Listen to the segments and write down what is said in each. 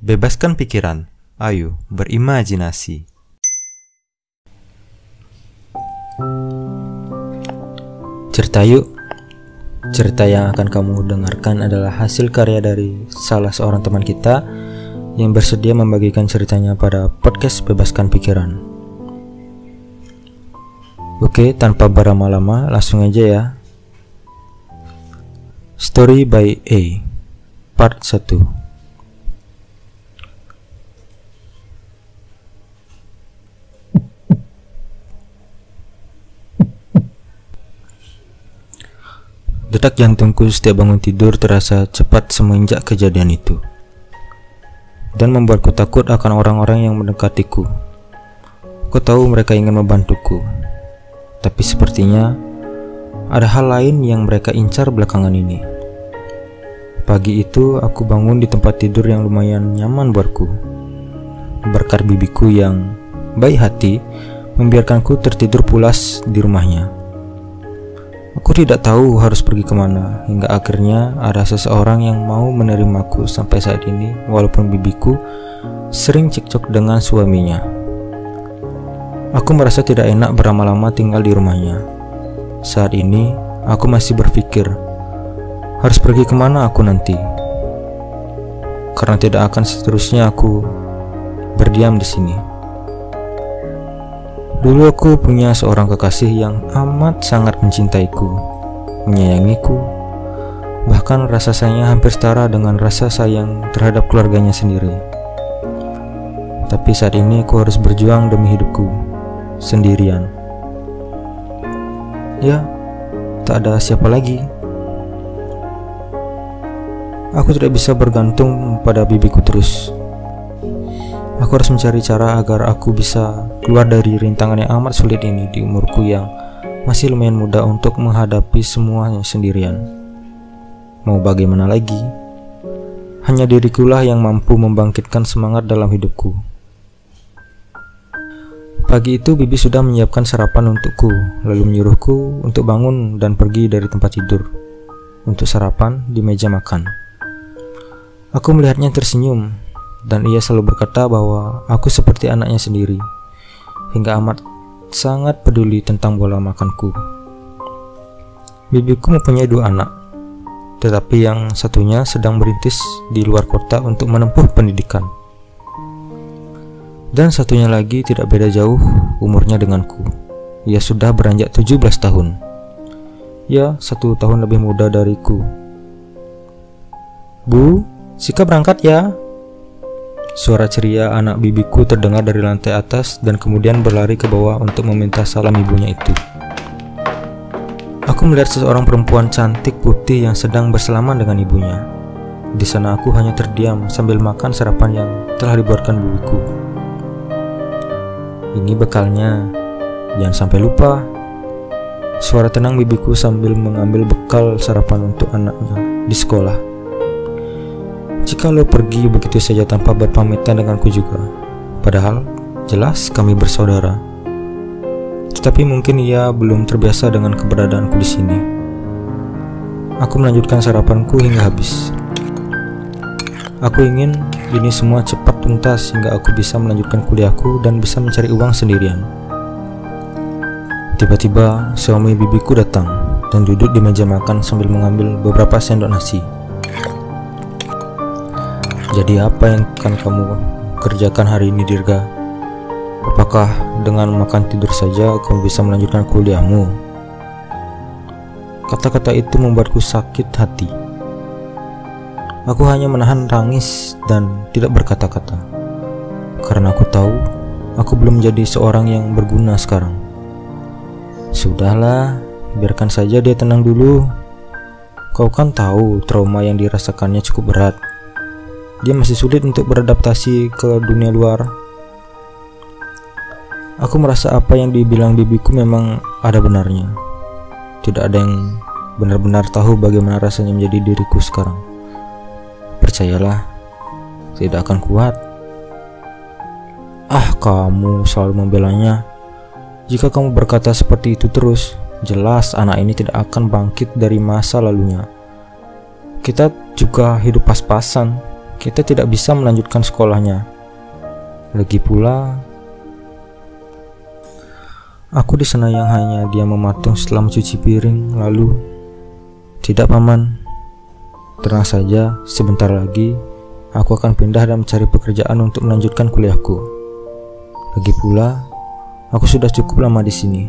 Bebaskan pikiran, ayo berimajinasi. Cerita yuk. Cerita yang akan kamu dengarkan adalah hasil karya dari salah seorang teman kita yang bersedia membagikan ceritanya pada podcast Bebaskan Pikiran. Oke, tanpa berlama-lama, langsung aja ya. Story by A Part 1 Detak jantungku setiap bangun tidur terasa cepat semenjak kejadian itu dan membuatku takut akan orang-orang yang mendekatiku. Aku tahu mereka ingin membantuku, tapi sepertinya ada hal lain yang mereka incar belakangan ini. Pagi itu aku bangun di tempat tidur yang lumayan nyaman buatku. Berkat bibiku yang baik hati membiarkanku tertidur pulas di rumahnya. Aku tidak tahu harus pergi ke mana, hingga akhirnya ada seseorang yang mau menerimaku sampai saat ini, walaupun bibiku sering cekcok dengan suaminya. Aku merasa tidak enak berlama-lama tinggal di rumahnya. Saat ini, aku masih berpikir, harus pergi ke mana aku nanti? Karena tidak akan seterusnya aku berdiam di sini. Dulu aku punya seorang kekasih yang amat sangat mencintaiku, menyayangiku, bahkan rasa sayangnya hampir setara dengan rasa sayang terhadap keluarganya sendiri. Tapi saat ini aku harus berjuang demi hidupku sendirian. Ya, tak ada siapa lagi. Aku tidak bisa bergantung pada bibiku terus. Aku harus mencari cara agar aku bisa keluar dari rintangan yang amat sulit ini di umurku yang masih lumayan muda untuk menghadapi semuanya sendirian. Mau bagaimana lagi? Hanya dirikulah yang mampu membangkitkan semangat dalam hidupku. Pagi itu Bibi sudah menyiapkan sarapan untukku, lalu menyuruhku untuk bangun dan pergi dari tempat tidur untuk sarapan di meja makan. Aku melihatnya tersenyum dan ia selalu berkata bahwa aku seperti anaknya sendiri, hingga amat sangat peduli tentang bola makanku. Bibiku mempunyai dua anak, tetapi yang satunya sedang merintis di luar kota untuk menempuh pendidikan. Dan satunya lagi tidak beda jauh umurnya denganku. Ia sudah beranjak 17 tahun. Ya, satu tahun lebih muda dariku. Bu, Sika berangkat ya, Suara ceria anak bibiku terdengar dari lantai atas dan kemudian berlari ke bawah untuk meminta salam ibunya itu. Aku melihat seseorang perempuan cantik putih yang sedang berselaman dengan ibunya. Di sana aku hanya terdiam sambil makan sarapan yang telah dibuatkan bibiku. Ini bekalnya, jangan sampai lupa. Suara tenang bibiku sambil mengambil bekal sarapan untuk anaknya di sekolah. Jika lo pergi begitu saja tanpa berpamitan denganku juga, padahal jelas kami bersaudara. Tetapi mungkin ia belum terbiasa dengan keberadaanku di sini. Aku melanjutkan sarapanku hingga habis. Aku ingin ini semua cepat tuntas hingga aku bisa melanjutkan kuliahku dan bisa mencari uang sendirian. Tiba-tiba suami bibiku datang dan duduk di meja makan sambil mengambil beberapa sendok nasi. Jadi apa yang akan kamu kerjakan hari ini Dirga? Apakah dengan makan tidur saja kamu bisa melanjutkan kuliahmu? Kata-kata itu membuatku sakit hati. Aku hanya menahan tangis dan tidak berkata-kata. Karena aku tahu aku belum menjadi seorang yang berguna sekarang. Sudahlah, biarkan saja dia tenang dulu. Kau kan tahu trauma yang dirasakannya cukup berat dia masih sulit untuk beradaptasi ke dunia luar. Aku merasa apa yang dibilang bibiku memang ada benarnya. Tidak ada yang benar-benar tahu bagaimana rasanya menjadi diriku sekarang. Percayalah, tidak akan kuat. Ah, kamu selalu membelanya. Jika kamu berkata seperti itu terus, jelas anak ini tidak akan bangkit dari masa lalunya. Kita juga hidup pas-pasan, kita tidak bisa melanjutkan sekolahnya. Lagi pula, aku di sana yang hanya dia mematung setelah mencuci piring, lalu tidak paman. Tenang saja, sebentar lagi aku akan pindah dan mencari pekerjaan untuk melanjutkan kuliahku. Lagi pula, aku sudah cukup lama di sini.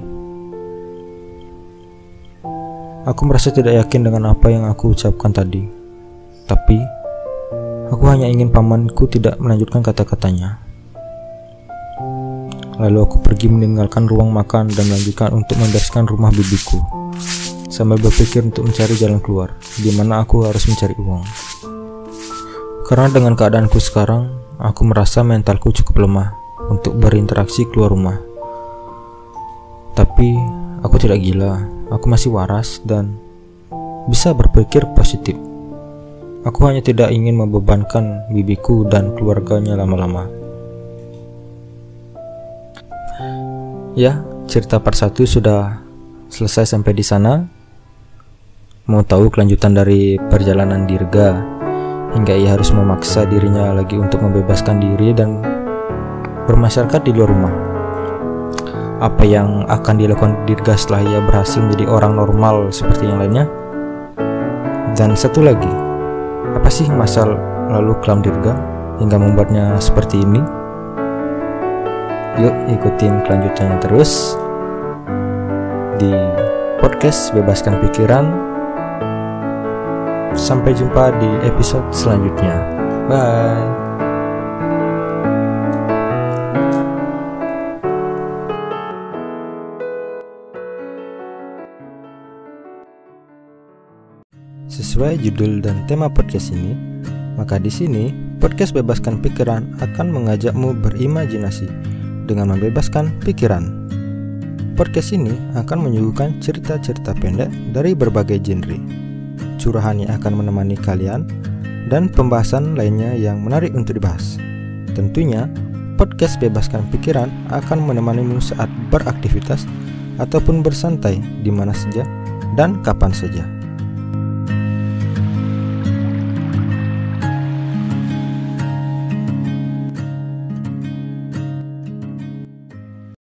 Aku merasa tidak yakin dengan apa yang aku ucapkan tadi. Tapi, aku hanya ingin pamanku tidak melanjutkan kata-katanya. Lalu aku pergi meninggalkan ruang makan dan melanjutkan untuk membereskan rumah bibiku sambil berpikir untuk mencari jalan keluar, di mana aku harus mencari uang. Karena dengan keadaanku sekarang, aku merasa mentalku cukup lemah untuk berinteraksi keluar rumah. Tapi, aku tidak gila, aku masih waras dan bisa berpikir positif. Aku hanya tidak ingin membebankan bibiku dan keluarganya lama-lama. Ya, cerita part 1 sudah selesai sampai di sana. Mau tahu kelanjutan dari perjalanan Dirga hingga ia harus memaksa dirinya lagi untuk membebaskan diri dan bermasyarakat di luar rumah. Apa yang akan dilakukan Dirga setelah ia berhasil menjadi orang normal seperti yang lainnya? Dan satu lagi, apa sih masalah lalu kelam Dirga hingga membuatnya seperti ini? Yuk ikutin kelanjutannya terus di podcast Bebaskan Pikiran Sampai jumpa di episode selanjutnya. Bye. Sesuai judul dan tema podcast ini, maka di sini podcast Bebaskan Pikiran akan mengajakmu berimajinasi dengan membebaskan pikiran. Podcast ini akan menyuguhkan cerita-cerita pendek dari berbagai genre curahan akan menemani kalian, dan pembahasan lainnya yang menarik untuk dibahas. Tentunya, podcast Bebaskan Pikiran akan menemanimu saat beraktivitas ataupun bersantai di mana saja dan kapan saja.